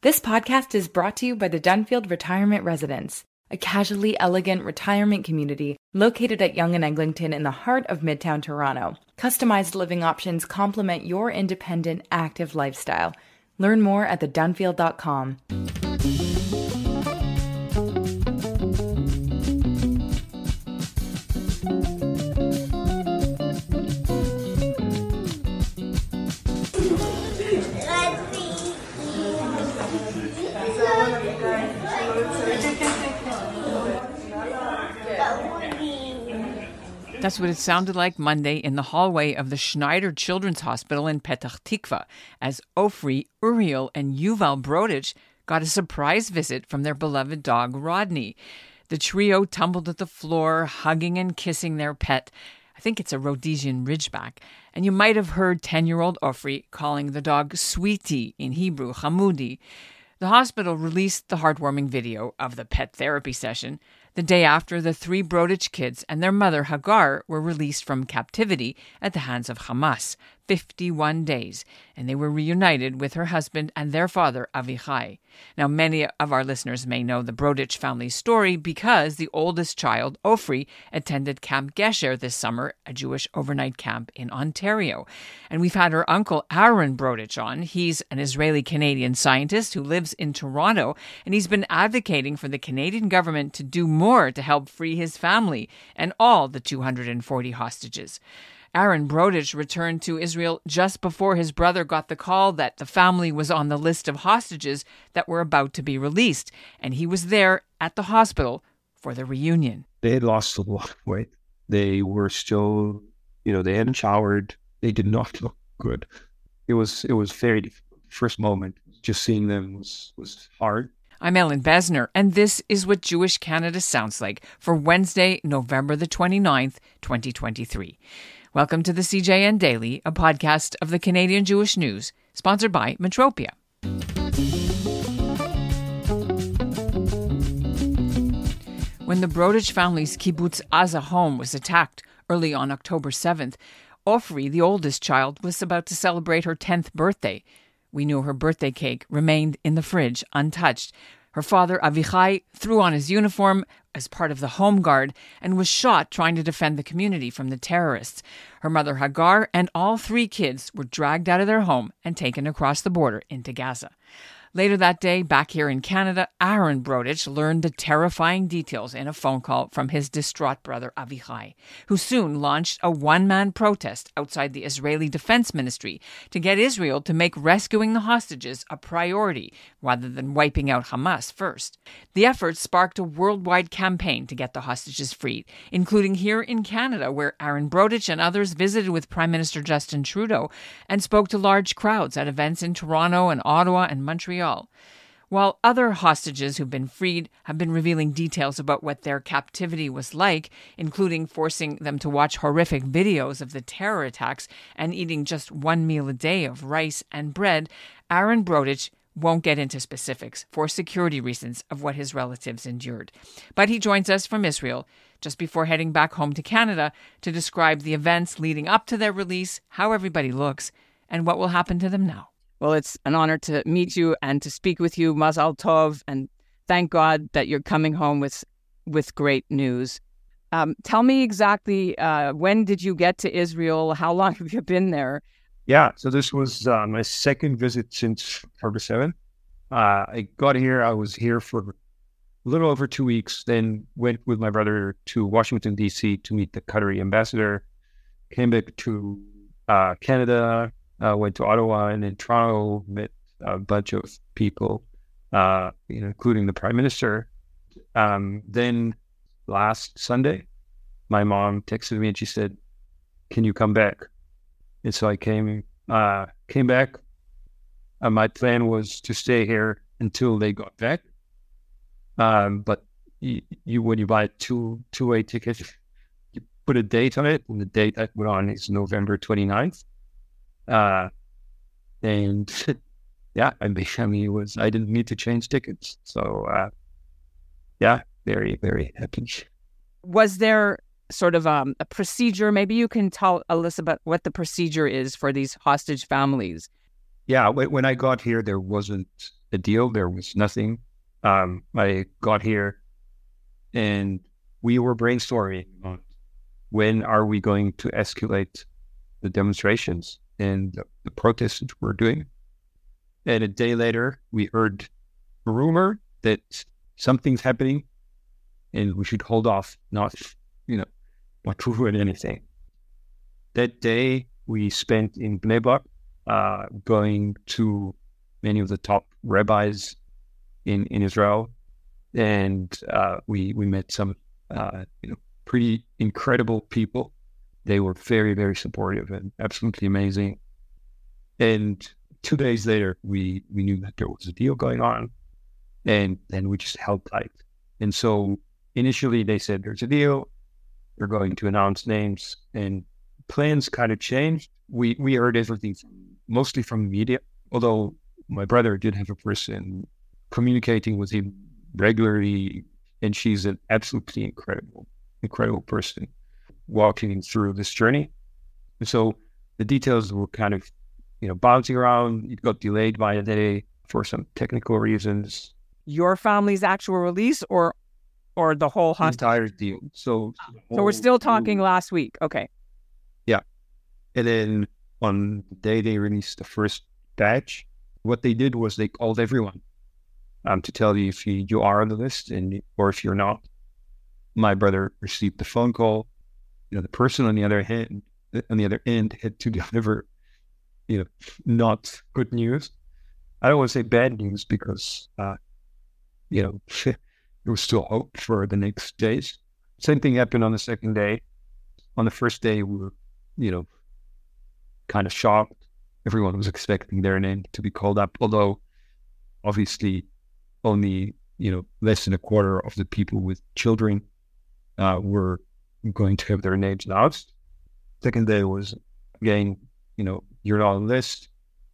This podcast is brought to you by the Dunfield Retirement Residence, a casually elegant retirement community located at Yonge and Eglinton in the heart of Midtown Toronto. Customized living options complement your independent, active lifestyle. Learn more at thedunfield.com. That's what it sounded like Monday in the hallway of the Schneider Children's Hospital in Petah Tikva as Ofri, Uriel, and Yuval Brodutch got a surprise visit from their beloved dog Rodney. The trio tumbled at the floor, hugging and kissing their pet. I think it's a Rhodesian Ridgeback. And you might have heard 10 year old Ofri calling the dog Sweetie in Hebrew, Hamoudi. The hospital released the heartwarming video of the pet therapy session the day after the three Brodutch kids and their mother Hagar were released from captivity at the hands of Hamas, 51 days, and they were reunited with her husband and their father, Avichai. Now, many of our listeners may know the Brodutch family's story because the oldest child, Ofri, attended Camp Gesher this summer, a Jewish overnight camp in Ontario. And we've had her uncle, Aaron Brodutch, on. He's an Israeli Canadian scientist who lives in Toronto, and he's been advocating for the Canadian government to do more to help free his family and all the 240 hostages. Aaron Brodutch returned to Israel just before his brother got the call that the family was on the list of hostages that were about to be released, and he was there at the hospital for the reunion. They had lost a lot of weight. They were still, you know, they hadn't showered. They did not look good. It was it was very first moment. Just seeing them was was hard. I'm Ellin Bessner, and this is what Jewish Canada sounds like for Wednesday, November the 29th, 2023. Welcome to the CJN Daily, a podcast of the Canadian Jewish News, sponsored by Metropia. When the Brodutch family's kibbutz Aza home was attacked early on October 7th, Ofri, the oldest child, was about to celebrate her 10th birthday. We knew her birthday cake remained in the fridge untouched. Her father, Avichai, threw on his uniform as part of the Home Guard and was shot trying to defend the community from the terrorists. Her mother, Hagar, and all three kids were dragged out of their home and taken across the border into Gaza. Later that day, back here in Canada, Aaron Brodutch learned the terrifying details in a phone call from his distraught brother Avichai, who soon launched a one man protest outside the Israeli Defense Ministry to get Israel to make rescuing the hostages a priority rather than wiping out Hamas first. The effort sparked a worldwide campaign to get the hostages freed, including here in Canada, where Aaron Brodutch and others visited with Prime Minister Justin Trudeau and spoke to large crowds at events in Toronto and Ottawa and Montreal While other hostages who've been freed have been revealing details about what their captivity was like, including forcing them to watch horrific videos of the terror attacks and eating just one meal a day of rice and bread, Aaron Brodutch won't get into specifics for security reasons of what his relatives endured. But he joins us from Israel just before heading back home to Canada to describe the events leading up to their release, how everybody looks, and what will happen to them now. Well, it's an honor to meet you and to speak with you, Mazal Tov, and thank God that you're coming home with with great news. Um, tell me exactly uh, when did you get to Israel? How long have you been there? Yeah, so this was uh, my second visit since October 7th. Uh, I got here, I was here for a little over two weeks, then went with my brother to Washington, D.C. to meet the Qatari ambassador, came back to uh, Canada, uh, went to Ottawa and in Toronto, met a bunch of people, uh, including the prime minister. Um, then last Sunday, my mom texted me and she said, "Can you come back?" And so I came uh, came back. Uh, my plan was to stay here until they got back. Um, but you, you, when you buy a two two way ticket, you put a date on it, and the date I put on is November 29th. Uh, and yeah, I mean, I mean, it was I didn't need to change tickets, so uh, yeah, very very happy. Was there sort of um, a procedure? Maybe you can tell about what the procedure is for these hostage families. Yeah, when I got here, there wasn't a deal. There was nothing. Um, I got here and we were brainstorming when are we going to escalate the demonstrations and the, the protests that we're doing. And a day later, we heard a rumor that something's happening and we should hold off, not, you know, not to ruin anything. That day, we spent in Bnei uh, going to many of the top rabbis in, in Israel. And uh, we, we met some, uh, you know, pretty incredible people. They were very, very supportive and absolutely amazing. And two days later, we, we knew that there was a deal going on. And then we just held tight. And so initially they said there's a deal. They're going to announce names and plans kind of changed. We we heard everything from, mostly from media, although my brother did have a person communicating with him regularly, and she's an absolutely incredible, incredible person walking through this journey. And so the details were kind of, you know, bouncing around. It got delayed by a day for some technical reasons. Your family's actual release, or or the whole hospital? entire deal. So, so we're still talking deal. last week. Okay. Yeah, and then on the day they released the first batch, what they did was they called everyone um, to tell you if you, you are on the list and or if you're not. My brother received the phone call. You know, the person on the other hand, on the other end, had to deliver, you know, not good news. I don't want to say bad news because, uh, you know, there was still hope for the next days. Same thing happened on the second day. On the first day, we were, you know, kind of shocked. Everyone was expecting their name to be called up, although obviously only you know less than a quarter of the people with children uh, were going to have their names announced. Second day was again, you know, you're on the list.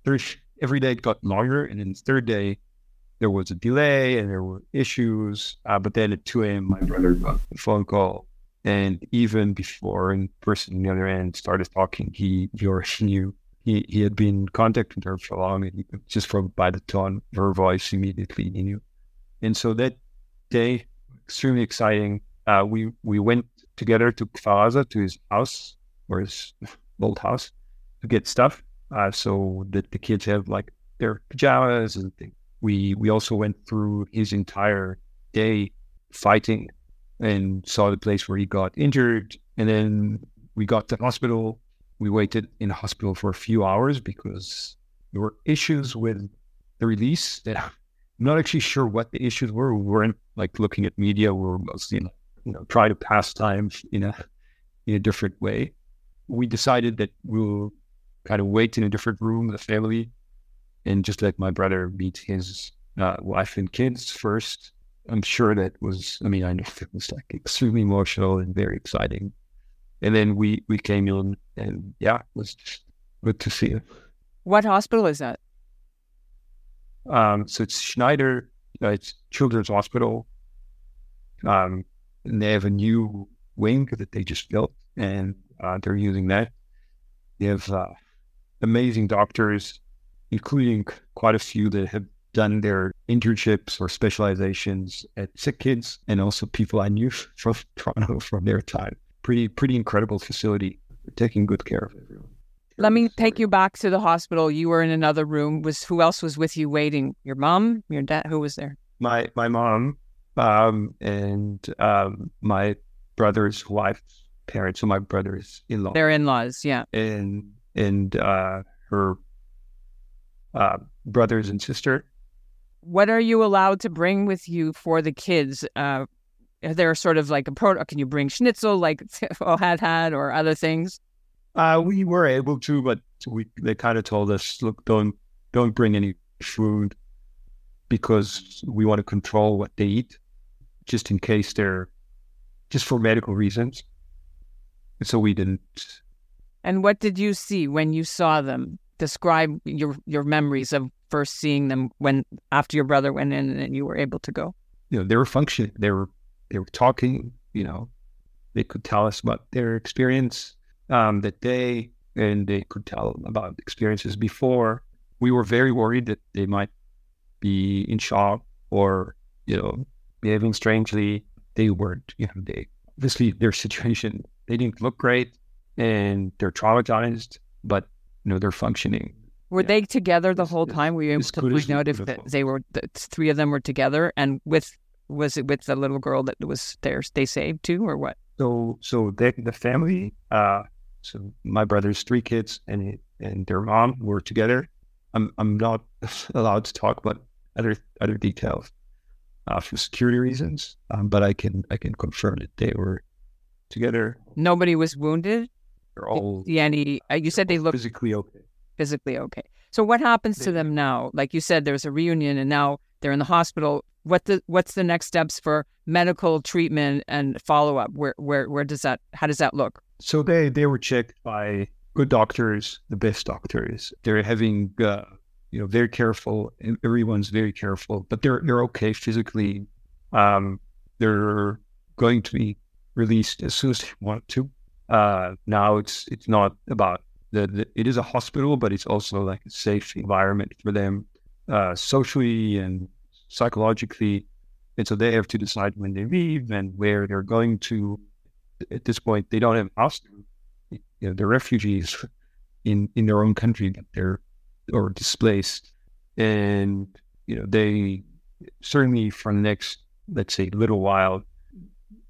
Third, every day it got longer, and then the third day there was a delay and there were issues. Uh, but then at 2 a.m., my brother got a phone call, and even before in person on the other end started talking, he he already knew he, he had been contacting her for long, and he, just from by the tone of her voice, immediately he knew. And so that day, extremely exciting. Uh, we we went together to Kfar Aza, to his house or his old house, to get stuff. Uh, so that the kids have like their pajamas and things. We we also went through his entire day fighting and saw the place where he got injured, and then we got to hospital we waited in hospital for a few hours because there were issues with the release that I'm not actually sure what the issues were. We weren't like looking at media. We were mostly, you know, try to pass time in a in a different way. We decided that we'll kind of wait in a different room, the family, and just let my brother meet his uh, wife and kids first. I'm sure that was, I mean, I know it was like extremely emotional and very exciting and then we we came in, and yeah, it was just good to see him. What hospital is that? Um, so it's Schneider. Uh, it's Children's Hospital. Um, and they have a new wing that they just built, and uh, they're using that. They have uh, amazing doctors, including quite a few that have done their internships or specializations at SickKids, and also people I knew from Toronto from their time pretty pretty incredible facility. taking good care of everyone. Let me take you back to the hospital. You were in another room. Was who else was with you waiting? Your mom, your dad. Who was there? My my mom, um, and um, my brother's wife's parents. So my brother's in law. Their in laws, yeah. And and uh, her uh, brothers and sister. What are you allowed to bring with you for the kids? Uh, is there sort of like a pro? Can you bring schnitzel like Ohad had or other things? Uh, we were able to, but we they kind of told us, look, don't don't bring any food because we want to control what they eat, just in case they're just for medical reasons. And so we didn't. And what did you see when you saw them? Describe your your memories of first seeing them when after your brother went in and you were able to go. You know, they were functioning. They were they were talking, you know, they could tell us about their experience um, that day, and they could tell about experiences before. We were very worried that they might be in shock or you know behaving strangely. They weren't. You know, they obviously their situation they didn't look great and they're traumatized, but you know they're functioning. Were Yeah. they together the whole time? Were you able to find they out if they were the three of them were together and with was it with the little girl that was there they saved too or what? So so they, the family, uh, so my brother's three kids and and their mom were together. I'm I'm not allowed to talk about other other details uh, for security reasons, um, but I can I can confirm that they were together. Nobody was wounded. They're all See any? uh, You said they looked physically okay. physically okay. So what happens to them now? Like you said, there's a reunion, and now they're in the hospital. What the what's the next steps for medical treatment and follow up? Where where where does that? How does that look? So they they were checked by good doctors, the best doctors. They're having uh, you know very careful. Everyone's very careful, but they're they're okay physically. Um, they're going to be released as soon as they want to. Uh, now it's it's not about the, the it is a hospital, but it's also like a safe environment for them, uh, socially and psychologically. And so they have to decide when they leave and where they're going to. At this point, they don't have house. You know, they're refugees in in their own country, but they're or displaced, and you know they certainly for the next let's say little while,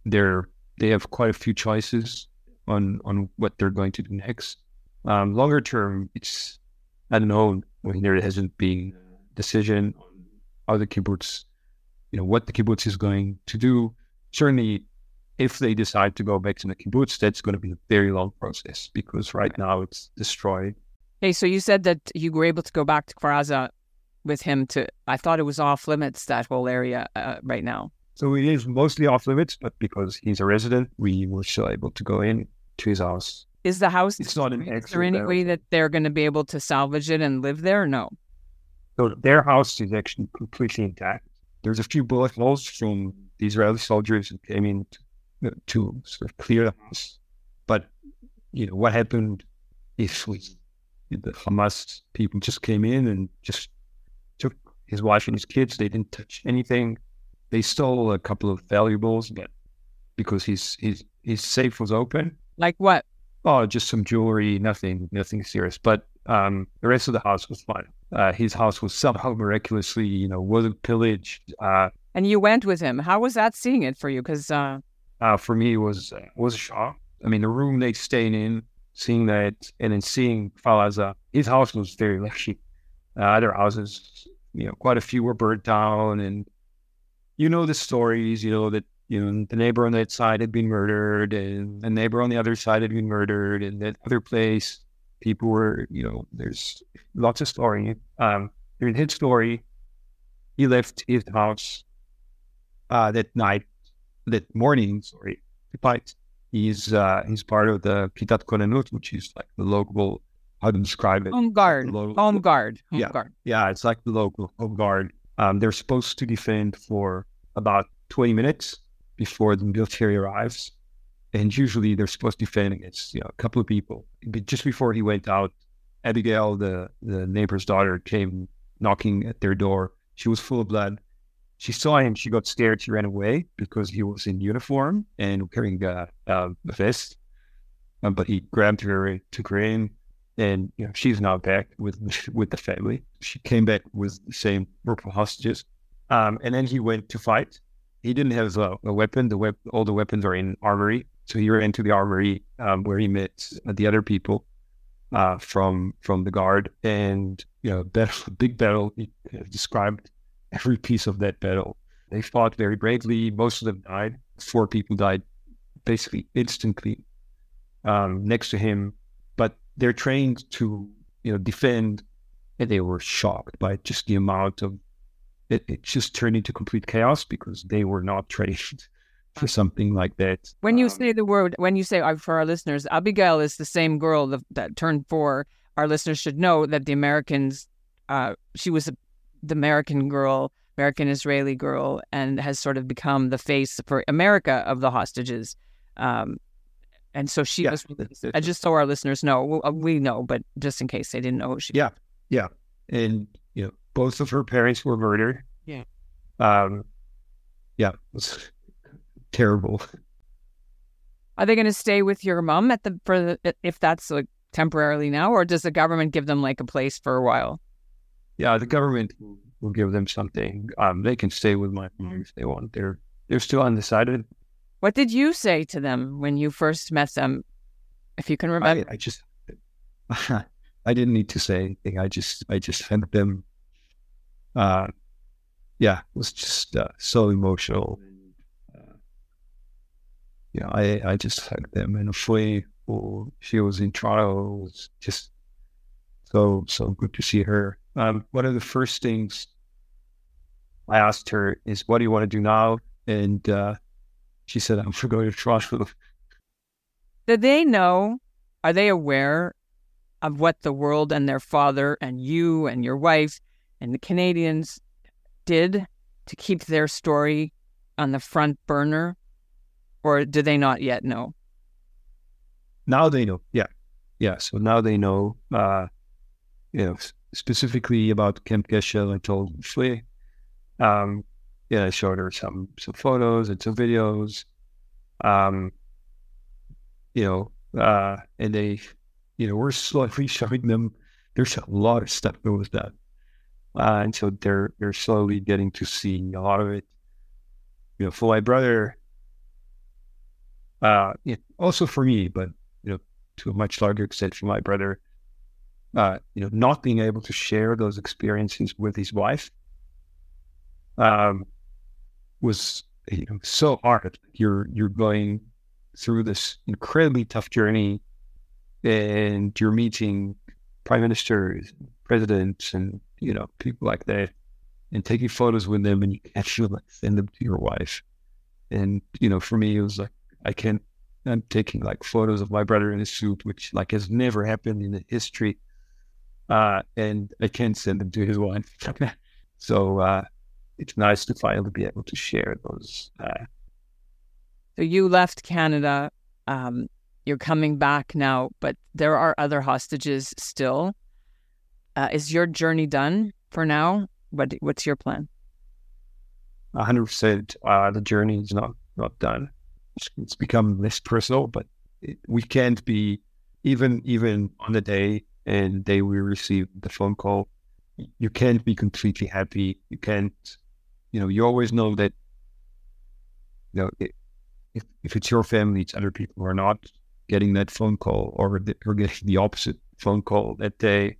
they're they have quite a few choices on on what they're going to do next. Um, longer term, it's unknown. Mean, there hasn't been decision on how the kibbutz, you know, what the kibbutz is going to do. Certainly, if they decide to go back to the kibbutz, that's going to be a very long process because right now it's destroyed. Hey, so you said that you were able to go back to Kfar Aza with him to. I thought it was off limits that whole area uh, right now. So it is mostly off limits, but because he's a resident, we were still able to go in to his house. Is the house? It's not an Is there any way that they're going to be able to salvage it and live there? No. So their house is actually completely intact. There's a few bullet holes from the Israeli soldiers who came in to, to sort of clear the house. But, you know, what happened if we, the Hamas people just came in and just took his wife and his kids. They didn't touch anything. They stole a couple of valuables, but because his, his, his safe was open, Like what? Oh, just some jewelry, nothing, nothing serious. But um, the rest of the house was fine. Uh, his house was somehow miraculously, you know, wasn't pillaged. Uh, And you went with him. How was that seeing it for you? Because uh, uh, for me, it was uh, was a shock. I mean, the room they stayed in, seeing that, and then seeing Kfar Aza, his house was very lucky. Uh, other houses, you know, quite a few were burnt down, and you know the stories. You know that you know the neighbor on that side had been murdered, and the neighbor on the other side had been murdered, and that other place, people were, you know, there's lots of story. Um, in his story, he left his house uh, that night, that morning. Sorry, but he's uh, he's part of the Kitat Konenut, which is like the local. How to describe it? home guard, Lo- home guard, home Yeah. guard. Yeah, it's like the local home guard. Um, they're supposed to defend for about 20 minutes before the military arrives. And usually they're supposed to defend against, you know, a couple of people. But just before he went out, Abigail, the, the neighbor's daughter, came knocking at their door. She was full of blood. She saw him. She got scared. She ran away because he was in uniform and wearing a, a vest. Um, but he grabbed her took her in and you know she's now back with with the family. She came back with the same group of hostages, um, and then he went to fight. He didn't have a, a weapon. The all the weapons are in armory, so he ran to the armory um, where he met the other people uh, from from the guard, and you know, battle, big battle. He uh, described every piece of that battle. They fought very bravely. Most of them died. Four people died basically instantly um, next to him but they're trained to you know defend and they were shocked by just the amount of it, it just turned into complete chaos because they were not trained for something like that When you Um, say the word, when you say uh, for our listeners, Abigail is the same girl that, that turned four. Our listeners should know that the Americans, uh, she was a, the American girl, American Israeli girl, and has sort of become the face for America of the hostages. Um, and so she Yeah, was. that's- that's I just so our listeners know, we- uh, know, but just in case they didn't know who she. Yeah. Yeah. And you know both of her parents were murdered. Yeah. Um, yeah, it was terrible. Are they going to stay with your mom at the for the, if that's like temporarily now, or does the government give them like a place for a while? Yeah, the government will give them something. Um, they can stay with my mom if they want. They're they're still undecided. What did you say to them when you first met them? If you can remember, I, I just I didn't need to say anything. I just I just sent them. Uh, yeah, it was just uh, so emotional. Uh, yeah, I I just hugged them and Foy, who she was in Toronto, it was just so so good to see her. Um, one of the first things I asked her is, "What do you want to do now?" And uh, she said, "I'm for going to Toronto." Do they know? Are they aware of what the world and their father and you and your wife and the Canadians did to keep their story on the front burner? Or do they not yet know? Now they know. Yeah. Yeah. So now they know, uh, you know, specifically about Camp Gesher. I told Fui. Um, yeah, I showed her some some photos and some videos. Um, you know, uh, and they, you know, we're slowly showing them. There's a lot of stuff that was done, uh, and so they're they're slowly getting to see a lot of it. You know, for my brother, uh, yeah, also for me, but you know, to a much larger extent for my brother, uh, you know, not being able to share those experiences with his wife, um, was you know, so hard. You're you're going through this incredibly tough journey, and you're meeting prime ministers, presidents, and you know people like that, and taking photos with them, and you actually like send them to your wife. And you know, for me, it was like I can't. I'm taking like photos of my brother in a suit, which like has never happened in the history, uh, and I can't send them to his wife. so uh, it's nice to finally be able to share those. Uh, so you left Canada. Um, you're coming back now, but there are other hostages still. Uh, is your journey done for now? What What's your plan? hundred percent. Uh, the journey is not not done. It's, it's become less personal, but it, we can't be even even on the day and they will receive the phone call. You can't be completely happy. You can't you know, you always know that, you know, it, if, if it's your family, it's other people who are not getting that phone call or, the, or getting the opposite phone call that day.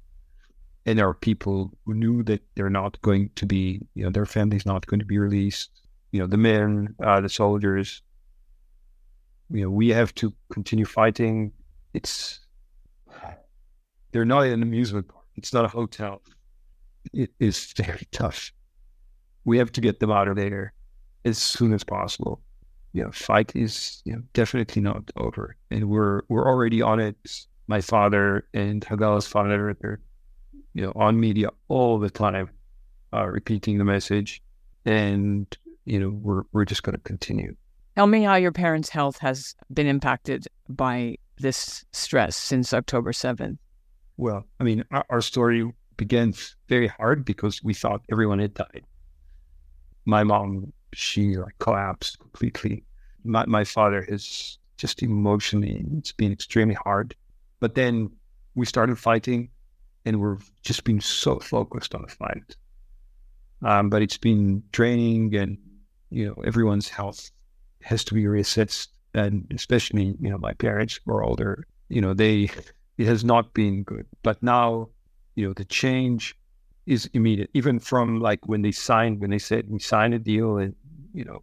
And there are people who knew that they're not going to be, you know, their family's not going to be released. You know, the men, uh, the soldiers, you know, we have to continue fighting. It's, they're not an amusement park. It's not a hotel. It is very tough we have to get them out of there as soon as possible. You know, fight is you know definitely not over, and we're we're already on it. My father and Hagala's father, they're you know on media all the time, uh, repeating the message, and you know we're we're just going to continue. Tell me how your parents' health has been impacted by this stress since October seventh. Well, I mean, our, our story began very hard because we thought everyone had died my mom, she like collapsed completely. My, my father has just emotionally, it's been extremely hard. But then we started fighting and we're just been so focused on the fight. Um, but it's been draining and, you know, everyone's health has to be reassessed. And especially, you know, my parents were older, you know, they, it has not been good. But now, you know, the change is immediate. Even from like when they signed, when they said we signed a deal and you know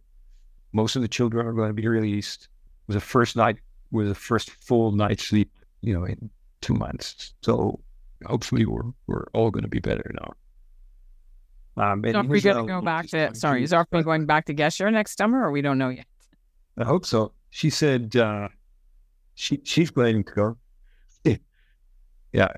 most of the children are going to be released. was the first night was the first full night's sleep, you know, in two months. So hopefully we're we're all going to be better now. Um, and we going to go back to sorry, is Arfman going back to Gesher next summer, or we don't know yet? I hope so. She said uh, she she's planning to go. Yeah.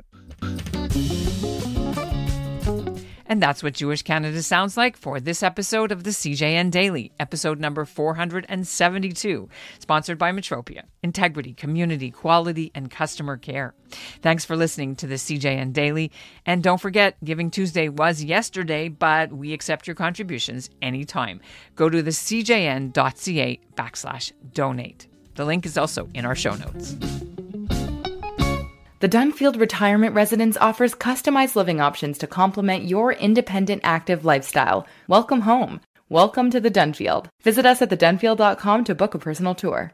And that's what Jewish Canada sounds like for this episode of the CJN Daily, episode number 472, sponsored by Metropia, integrity, community, quality, and customer care. Thanks for listening to the CJN Daily. And don't forget, Giving Tuesday was yesterday, but we accept your contributions anytime. Go to the cjn.ca backslash donate. The link is also in our show notes. The Dunfield Retirement Residence offers customized living options to complement your independent active lifestyle. Welcome home. Welcome to the Dunfield. Visit us at thedunfield.com to book a personal tour.